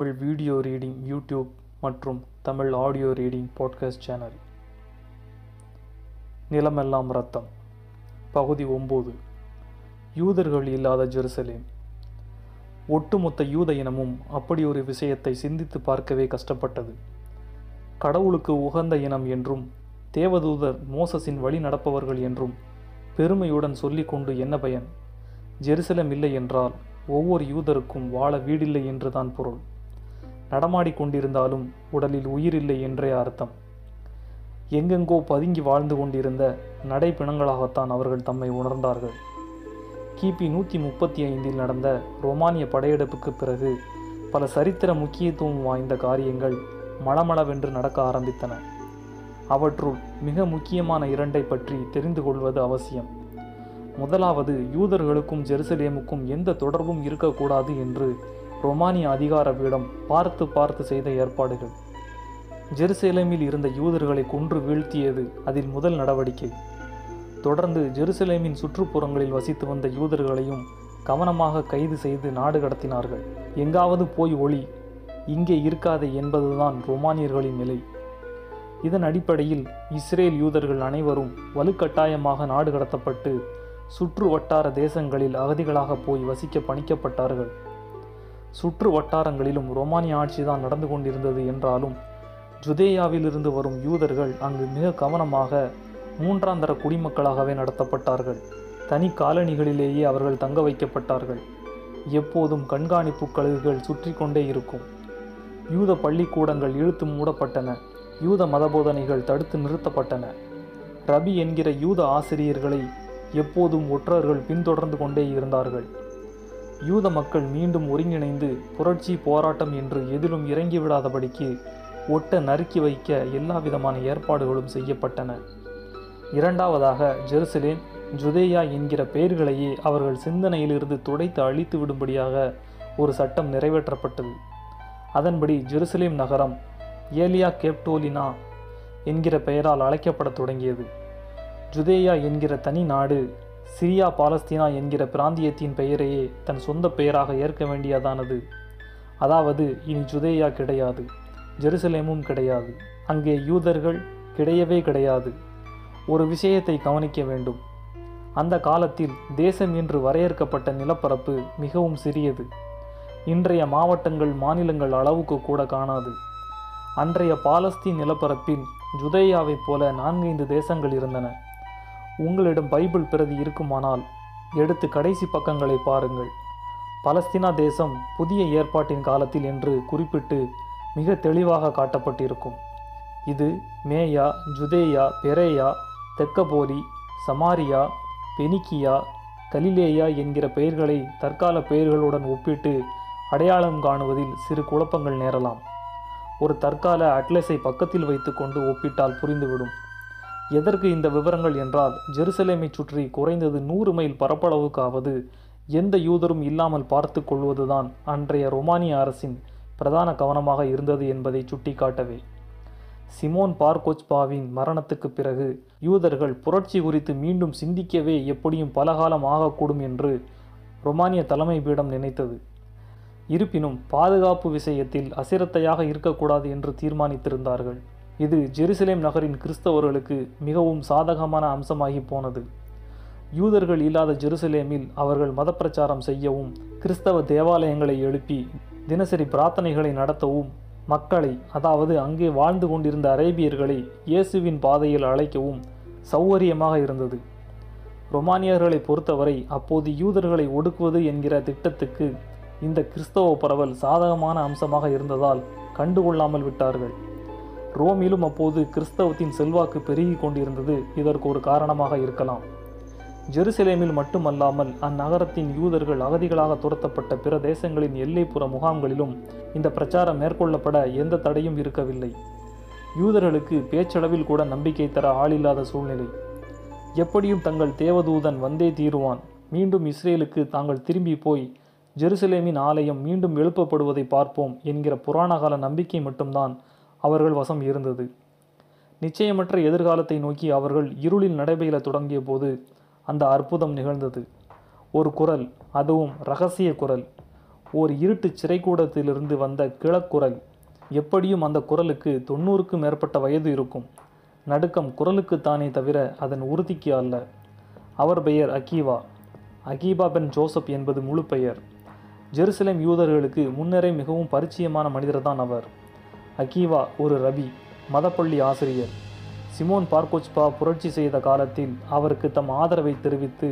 Tamil video reading YouTube மற்றும் Tamil audio reading podcast channel நிலமெல்லாம் ரத்தம் பகுதி ஒம்பது. யூதர்கள் இல்லாத ஜெருசலேம். ஒட்டுமொத்த யூத இனமும் அப்படி ஒரு விஷயத்தை சிந்தித்து பார்க்கவே கஷ்டப்பட்டது. கடவுளுக்கு உகந்த இனம் என்றும் தேவதூதர் மோசஸின் வழி நடப்பவர்கள் என்றும் பெருமையுடன் சொல்லிக்கொண்டு என்ன பயன்? ஜெருசலம் இல்லை என்றால் ஒவ்வொரு யூதருக்கும் வாழ வீடில்லை என்றுதான் பொருள். நடமாடிக்கொண்டிருந்தாலும் உடலில் உயிரில்லை என்றே அர்த்தம். எங்கெங்கோ பதுங்கி வாழ்ந்து கொண்டிருந்த நடைப்பிணங்களாகத்தான் அவர்கள் தம்மை உணர்ந்தார்கள். கிபி நூற்றி முப்பத்தி ஐந்தில் நடந்த ரோமானிய படையெடுப்புக்கு பிறகு பல சரித்திர முக்கியத்துவம் வாய்ந்த காரியங்கள் மளமளவென்று நடக்க ஆரம்பித்தன. அவற்றுள் மிக முக்கியமான இரண்டை பற்றி தெரிந்து கொள்வது அவசியம். முதலாவது யூதர்களுக்கும் ஜெருசலேமுக்கும் எந்த தொடர்பும் இருக்கக்கூடாது என்று ரொமானிய அதிகார பீடம் பார்த்து பார்த்து செய்த ஏற்பாடுகள். ஜெருசலேமில் இருந்த யூதர்களை கொன்று வீழ்த்தியது அதில் முதல் நடவடிக்கை. தொடர்ந்து ஜெருசலேமின் சுற்றுப்புறங்களில் வசித்து வந்த யூதர்களையும் கவனமாக கைது செய்து நாடு கடத்தினார்கள். எங்காவது போய் ஒளி இங்கே இருக்காதே என்பதுதான் ரோமானியர்களின் நிலை. இதன் அடிப்படையில் இஸ்ரேல் யூதர்கள் அனைவரும் வலுக்கட்டாயமாக நாடு கடத்தப்பட்டு சுற்று வட்டார தேசங்களில் அகதிகளாக போய் வசிக்க பணிக்கப்பட்டார்கள். சுற்று வட்டாரங்களிலும் ரோமானிய ஆட்சிதான் நடந்து கொண்டிருந்தது என்றாலும் ஜுதேயாவிலிருந்து வரும் யூதர்கள் அங்கு மிக கவனமாக மூன்றாந்தர குடிமக்களாகவே நடத்தப்பட்டார்கள். தனி காலணிகளிலேயே அவர்கள் தங்க வைக்கப்பட்டார்கள். எப்போதும் கண்காணிப்பு கழுகுகள் சுற்றி கொண்டே இருக்கும். யூத பள்ளிக்கூடங்கள் இழுத்து மூடப்பட்டன. யூத மதபோதனைகள் தடுத்து நிறுத்தப்பட்டன. ரபி என்கிற யூத ஆசிரியர்களை எப்போதும் ஒற்றர்கள் பின்தொடர்ந்து கொண்டே இருந்தார்கள். யூத மக்கள் மீண்டும் ஒருங்கிணைந்து புரட்சி போராட்டம் என்று எதிலும் இறங்கிவிடாதபடிக்கு ஒட்ட நறுக்கி வைக்க எல்லா விதமான ஏற்பாடுகளும் செய்யப்பட்டன. இரண்டாவதாக ஜெருசலேம் ஜுதேயா என்கிற பெயர்களையே அவர்கள் சிந்தனையிலிருந்து துடைத்து அழித்து விடும்படியாக ஒரு சட்டம் நிறைவேற்றப்பட்டது. அதன்படி ஜெருசலேம் நகரம் ஏலியா கேப்டோலினா என்கிற பெயரால் அழைக்கப்படத் தொடங்கியது. ஜுதேயா என்கிற தனி நாடு சிரியா பாலஸ்தீனா என்கிற பிராந்தியத்தின் பெயரையே தன் சொந்த பெயராக ஏற்க வேண்டியதானது? அதாவது இனி ஜுதேயா கிடையாது ஜெருசலேமும் கிடையாது அங்கே யூதர்கள் கிடையவே கிடையாது. ஒரு விஷயத்தை கவனிக்க வேண்டும். அந்த காலத்தில் தேசம் என்று வரையறுக்கப்பட்ட நிலப்பரப்பு மிகவும் சிறியது. இன்றைய மாவட்டங்கள் மாநிலங்கள் அளவுக்கு கூட காணாது. அன்றைய பாலஸ்தீன் நிலப்பரப்பில் ஜுதேயாவைப் போல நான்கைந்து தேசங்கள் இருந்தன. உங்களிடம் பைபிள் பிரதி இருக்குமானால் எடுத்து கடைசி பக்கங்களை பாருங்கள். பலஸ்தீனா தேசம் புதிய ஏற்பாட்டின் காலத்தில் என்று குறிப்பிட்டு மிக தெளிவாக காட்டப்பட்டிருக்கும். இது மேயா Judea Perea Decapolis Samaria Phoenicia Galilee என்கிற பெயர்களை தற்கால பெயர்களுடன் ஒப்பிட்டு அடையாளம் காணுவதில் சிறு குழப்பங்கள் நேரலாம். ஒரு தற்கால அட்லஸை பக்கத்தில் வைத்துக்கொண்டு ஒப்பிட்டால் புரிந்துவிடும். எதற்கு இந்த விவரங்கள் என்றால் ஜெருசலேமை சுற்றி குறைந்தது நூறு மைல் பரப்பளவுக்காவது எந்த யூதரும் இல்லாமல் பார்த்து கொள்வதுதான் அன்றைய ரொமானிய அரசின் பிரதான கவனமாக இருந்தது என்பதை சுட்டிக்காட்டவே. சிமோன் பார்கோச்பாவின் மரணத்துக்கு பிறகு யூதர்கள் புரட்சி குறித்து மீண்டும் சிந்திக்கவே எப்படியும் பலகாலம் ஆகக்கூடும் என்று ரொமானிய தலைமை பீடம் நினைத்தது. இருப்பினும் பாதுகாப்பு விஷயத்தில் அசிரத்தையாக இருக்கக்கூடாது என்று தீர்மானித்திருந்தார்கள். இது ஜெருசலேம் நகரின் கிறிஸ்தவர்களுக்கு மிகவும் சாதகமான அம்சமாகி போனது. யூதர்கள் இல்லாத ஜெருசலேமில் அவர்கள் மத பிரச்சாரம் செய்யவும் கிறிஸ்தவ தேவாலயங்களை எழுப்பி தினசரி பிரார்த்தனைகளை நடத்தவும் மக்களை அதாவது அங்கே வாழ்ந்து கொண்டிருந்த அரேபியர்களை இயேசுவின் பாதையில் அழைக்கவும் சௌகரியமாக இருந்தது. ரொமானியர்களை பொறுத்தவரை அப்போது யூதர்களை ஒடுக்குவது என்கிற திட்டத்துக்கு இந்த கிறிஸ்தவ பரவல் சாதகமான அம்சமாக இருந்ததால் கண்டுகொள்ளாமல் விட்டார்கள். ரோமிலும் அப்போது கிறிஸ்தவத்தின் செல்வாக்கு பெருகி கொண்டிருந்தது இதற்கு ஒரு காரணமாக இருக்கலாம். ஜெருசலேமில் மட்டுமல்லாமல் அந்நகரத்தின் யூதர்கள் அகதிகளாக துரத்தப்பட்ட பிற தேசங்களின் எல்லைப்புற முகாம்களிலும் இந்த பிரச்சாரம் மேற்கொள்ளப்பட எந்த தடையும் இருக்கவில்லை. யூதர்களுக்கு பேச்சளவில் கூட நம்பிக்கை தர ஆளில்லாத சூழ்நிலை. எப்படியும் தங்கள் தேவதூதன் வந்தே தீருவான். மீண்டும் இஸ்ரேலுக்கு தாங்கள் திரும்பி போய் ஜெருசலேமின் ஆலயம் மீண்டும் எழுப்பப்படுவதை பார்ப்போம் என்கிற புராணகால நம்பிக்கை மட்டும்தான் அவர்கள் வசம் இருந்தது. நிச்சயமற்ற எதிர்காலத்தை நோக்கி அவர்கள் இருளில் நடைபெற தொடங்கிய போது அந்த அற்புதம் நிகழ்ந்தது. ஒரு குரல் அதுவும் ரகசிய குரல். ஓர் இருட்டு சிறைக்கூடத்திலிருந்து வந்த கிழக்குரல் எப்படியும் அந்த குரலுக்கு தொண்ணூறுக்கும் மேற்பட்ட வயது இருக்கும். நடுக்கம் குரலுக்குத்தானே தவிர அதன் உறுதிக்கு அல்ல. அவர் பெயர் அகீவா அகீபா பென் ஜோசப் என்பது முழு பெயர். ஜெருசலேம் யூதர்களுக்கு முன்னரே மிகவும் பரிச்சயமான மனிதர்தான் அவர். அகீவா ஒரு ரவி மதப்பள்ளி ஆசிரியர். சிமோன் பார்கோச்பா புரட்சி செய்த காலத்தில் அவருக்கு தம் ஆதரவை தெரிவித்து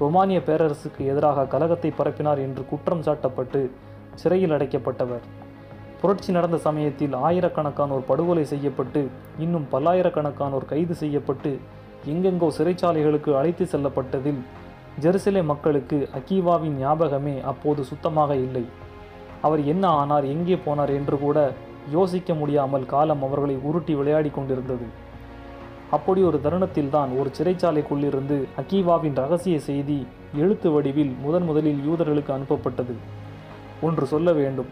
ரோமானிய பேரரசுக்கு எதிராக கலகத்தை பரப்பினார் என்று குற்றம் சாட்டப்பட்டு சிறையில் அடைக்கப்பட்டவர். புரட்சி நடந்த சமயத்தில் ஆயிரக்கணக்கானோர் படுகொலை செய்யப்பட்டு இன்னும் பல்லாயிரக்கணக்கானோர் கைது செய்யப்பட்டு எங்கெங்கோ சிறைச்சாலைகளுக்கு அழைத்து செல்லப்பட்டதில் ஜெருசலே மக்களுக்கு அகீவாவின் ஞாபகமே அப்போது சுத்தமாக இல்லை. அவர் என்ன ஆனார் எங்கே போனார் என்று கூட யோசிக்க முடியாமல் காலம் அவர்களை உருட்டி விளையாடி கொண்டிருந்தது. அப்படி ஒரு தருணத்தில்தான் ஒரு சிறைச்சாலைக்குள்ளிருந்து அகீவாவின் ரகசிய செய்தி எழுத்து வடிவில் முதன் முதலில் யூதர்களுக்கு அனுப்பப்பட்டது. ஒன்று சொல்ல வேண்டும்.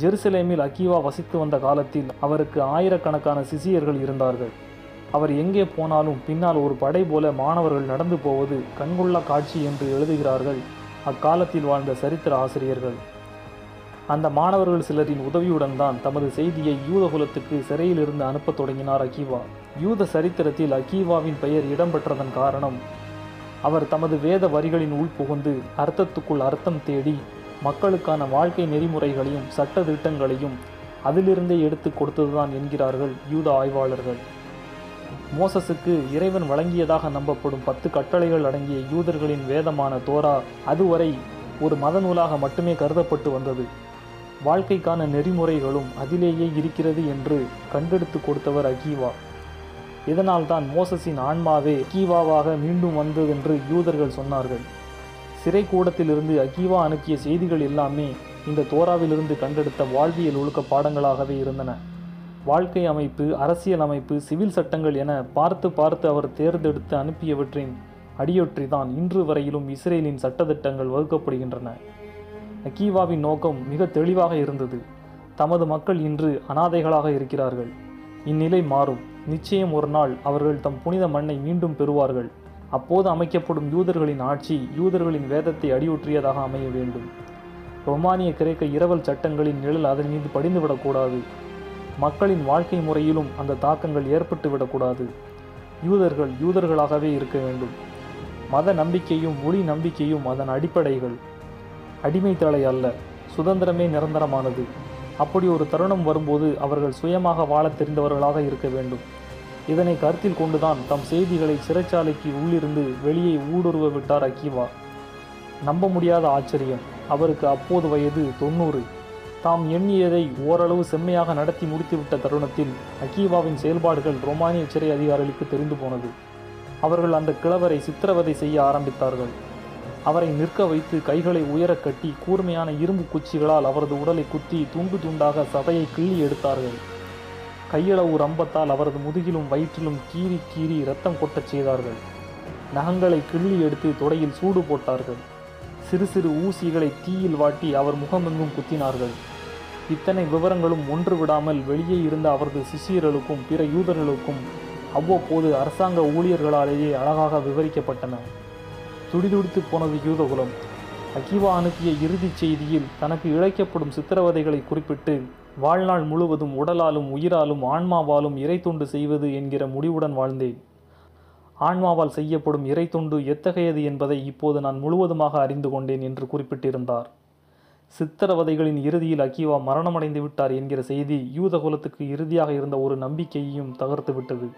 ஜெருசலேமில் அகீவா வசித்து வந்த காலத்தில் அவருக்கு ஆயிரக்கணக்கான சிசியர்கள் இருந்தார்கள். அவர் எங்கே போனாலும் பின்னால் ஒரு படை போல மாணவர்கள் நடந்து போவது கண்கொள்ளா காட்சி என்று எழுதுகிறார்கள். அக்காலத்தில் வாழ்ந்த சரித்திர ஆசிரியர்கள். அந்த மாணவர்கள் சிலரின் உதவியுடன் தான் தமது செய்தியை யூதகுலத்துக்கு சிறையிலிருந்து அனுப்பத் தொடங்கினார் அகீவா. யூத சரித்திரத்தில் அகீவாவின் பெயர் இடம்பெற்றதன் காரணம் அவர் தமது வேத வரிகளின் உள் புகுந்து அர்த்தத்துக்குள் அர்த்தம் தேடி மக்களுக்கான வாழ்க்கை நெறிமுறைகளையும் சட்ட திட்டங்களையும் அதிலிருந்தே எடுத்து கொடுத்ததுதான் என்கிறார்கள் யூத ஆய்வாளர்கள். மோசஸுக்கு இறைவன் வழங்கியதாக நம்பப்படும் பத்து கட்டளைகள் அடங்கிய யூதர்களின் வேதமான தோரா அதுவரை ஒரு மத நூலாக மட்டுமே கருதப்பட்டு வந்தது. வாழ்க்கைக்கான நெறிமுறைகளும் அதிலேயே இருக்கிறது என்று கண்டெடுத்து கொடுத்தவர் அகீவா. இதனால்தான் மோசஸின் ஆன்மாவே அகீவாவாக மீண்டும் வந்ததென்று யூதர்கள் சொன்னார்கள். சிறை கூடத்திலிருந்து அகீவா அனுப்பிய செய்திகள் எல்லாமே இந்த தோராவிலிருந்து கண்டெடுத்த வாழ்வியல் ஒழுக்க பாடங்களாகவே இருந்தன. வாழ்க்கை அமைப்பு அரசியல் அமைப்பு சிவில் சட்டங்கள் என பார்த்து பார்த்து அவர் தேர்ந்தெடுத்து அனுப்பியவற்றின் அடியொற்றிதான் இன்று வரையிலும் இஸ்ரேலின் சட்டத்திட்டங்கள் வகுக்கப்படுகின்றன. அகீவாவின் நோக்கம் மிக தெளிவாக இருந்தது. தமது மக்கள் இன்று அனாதைகளாக இருக்கிறார்கள். இந்நிலை மாறும். நிச்சயம் ஒரு நாள் அவர்கள் தம் புனித மண்ணை மீண்டும் பெறுவார்கள். அப்போது அமைக்கப்படும் யூதர்களின் ஆட்சி யூதர்களின் வேதத்தை அடியுற்றியதாக அமைய வேண்டும். ரோமானிய கிரேக்க இரவல் சட்டங்களின் நிழல் அதன் மீது படிந்துவிடக்கூடாது மக்களின் வாழ்க்கை முறையிலும் அந்த தாக்கங்கள் ஏற்பட்டு விடக்கூடாது யூதர்கள் யூதர்களாகவே இருக்க வேண்டும். மத நம்பிக்கையும் மொழி நம்பிக்கையும் அதன் அடிப்படைகள். அடிமைத்தலை அல்ல சுதந்திரமே நிரந்தரமானது. அப்படி ஒரு தருணம் வரும்போது அவர்கள் சுயமாக வாழத் தெரிந்தவர்களாக இருக்க வேண்டும். இதனை கருத்தில் கொண்டுதான் தம் செய்திகளை சிறைச்சாலைக்கு உள்ளிருந்து வெளியே ஊடுருவ விட்டார் அக்கீவா நம்ப முடியாத ஆச்சரியம் அவருக்கு அப்போது வயது தொண்ணூறு. தாம் எண்ணியதை ஓரளவு செம்மையாக நடத்தி முடித்துவிட்ட தருணத்தில் அக்கீவாவின் செயல்பாடுகள் ரோமானிய சிறை அதிகாரிகளுக்கு தெரிந்து போனது. அவர்கள் அந்த கிழவரை சித்திரவதை செய்ய ஆரம்பித்தார்கள். அவரை நிற்க வைத்து கைகளை உயரக் கட்டி கூர்மையான இரும்பு குச்சிகளால் அவரது உடலை குத்தி துண்டு துண்டாக சதையை கிள்ளி எடுத்தார்கள். கையளவு ரம்பத்தால் அவரது முதுகிலும் வயிற்றிலும் கீறி கீறி ரத்தம் கொட்டச் செய்தார்கள். நகங்களை கிள்ளி எடுத்து தொடையில் சூடு போட்டார்கள். சிறு சிறு ஊசிகளை தீயில் வாட்டி அவர் முகமெங்கும் குத்தினார்கள். இத்தனை விவரங்களும் ஒன்று விடாமல் வெளியே இருந்த அவரது சிஷியர்களுக்கும் பிற யூதர்களுக்கும் அவ்வப்போது அரசாங்க ஊழியர்களாலேயே அழகாக விவரிக்கப்பட்டன. துடிதுடித்து போனது யூதகுலம். அகிவா அனுப்பிய இறுதிச் செய்தியில் தனக்கு இழைக்கப்படும் சித்திரவதைகளை குறிப்பிட்டு வாழ்நாள் முழுவதும் உடலாலும் உயிராலும் ஆன்மாவாலும் இறை தொண்டு செய்வது என்கிற முடிவுடன் வாழ்ந்தேன். ஆன்மாவால் செய்யப்படும் இறை தொண்டு எத்தகையது என்பதை இப்போது நான் முழுவதுமாக அறிந்து கொண்டேன் என்று குறிப்பிட்டிருந்தார். சித்திரவதைகளின் இறுதியில் அகிவா மரணமடைந்து விட்டார் என்கிற செய்தி யூதகுலத்துக்கு இறுதியாக இருந்த ஒரு நம்பிக்கையையும் தகர்த்துவிட்டது.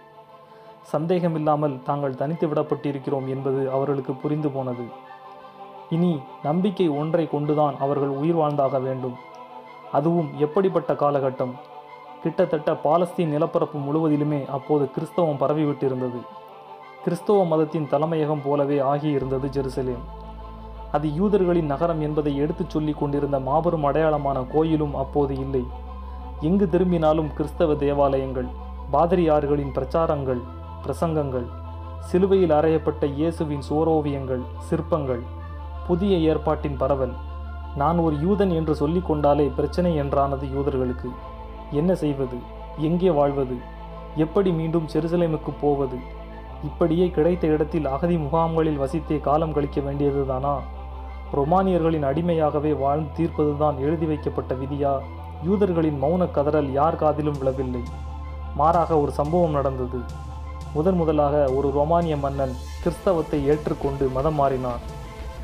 சந்தேகமில்லாமல் தாங்கள் தனித்து விடப்பட்டிருக்கிறோம் என்பது அவர்களுக்கு புரிந்து போனது. இனி நம்பிக்கை ஒன்றை கொண்டுதான் அவர்கள் உயிர் வாழ்ந்தாக வேண்டும். அதுவும் எப்படிப்பட்ட காலகட்டம்? கிட்டத்தட்ட பாலஸ்தீன் நிலப்பரப்பு முழுவதிலுமே அப்போது கிறிஸ்தவம் பரவிவிட்டிருந்தது. கிறிஸ்தவ மதத்தின் தலைமையகம் போலவே ஆகியிருந்தது ஜெருசலேம். அது யூதர்களின் நகரம் என்பதை எடுத்துச் சொல்லிக் கொண்டிருந்த மாபெரும் அடையாளமான கோயிலும் அப்போது இல்லை. எங்கு திரும்பினாலும் கிறிஸ்தவ தேவாலயங்கள் பாதிரியார்களின் பிரச்சாரங்கள் பிரசங்கங்கள் சிலுவையில் அறையப்பட்ட இயேசுவின் சோரோவியங்கள் சிற்பங்கள் புதிய ஏற்பாட்டின் பரவல். நான் ஒரு யூதன் என்று சொல்லிக் கொண்டாலே பிரச்சனை என்றானது யூதர்களுக்கு. என்ன செய்வது? எங்கே வாழ்வது? எப்படி மீண்டும் செருசலேமுக்கு போவது? இப்படியே கிடைத்த இடத்தில் அகதி முகாம்களில் வசித்தே காலம் கழிக்க வேண்டியதுதானா? ரொமானியர்களின் அடிமையாகவே வாழ்ந்து தீர்ப்பதுதான் எழுதி வைக்கப்பட்ட விதியா? யூதர்களின் மௌன கதறல் யார் காதிலும் விழவில்லை. மாறாக ஒரு சம்பவம் நடந்தது. முதன் முதலாக ஒரு ரொமானிய மன்னன் கிறிஸ்தவத்தை ஏற்றுக்கொண்டு மதம் மாறினார்.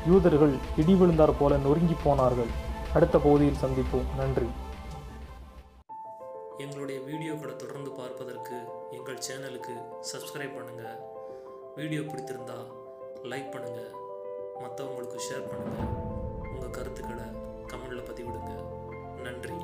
யூதர்கள் இடி விழுந்தார் போல நொறுங்கி போனார்கள். அடுத்த பகுதியில் சந்திப்போம். நன்றி. எங்களுடைய வீடியோக்களை தொடர்ந்து பார்ப்பதற்கு எங்கள் சேனலுக்கு சப்ஸ்கிரைப் பண்ணுங்கள் வீடியோ பிடித்திருந்தா லைக் பண்ணுங்கள் மற்றவங்களுக்கு ஷேர் பண்ணுங்கள் உங்கள் கருத்துக்களை கமெண்டில் பதிவிடுங்க. நன்றி.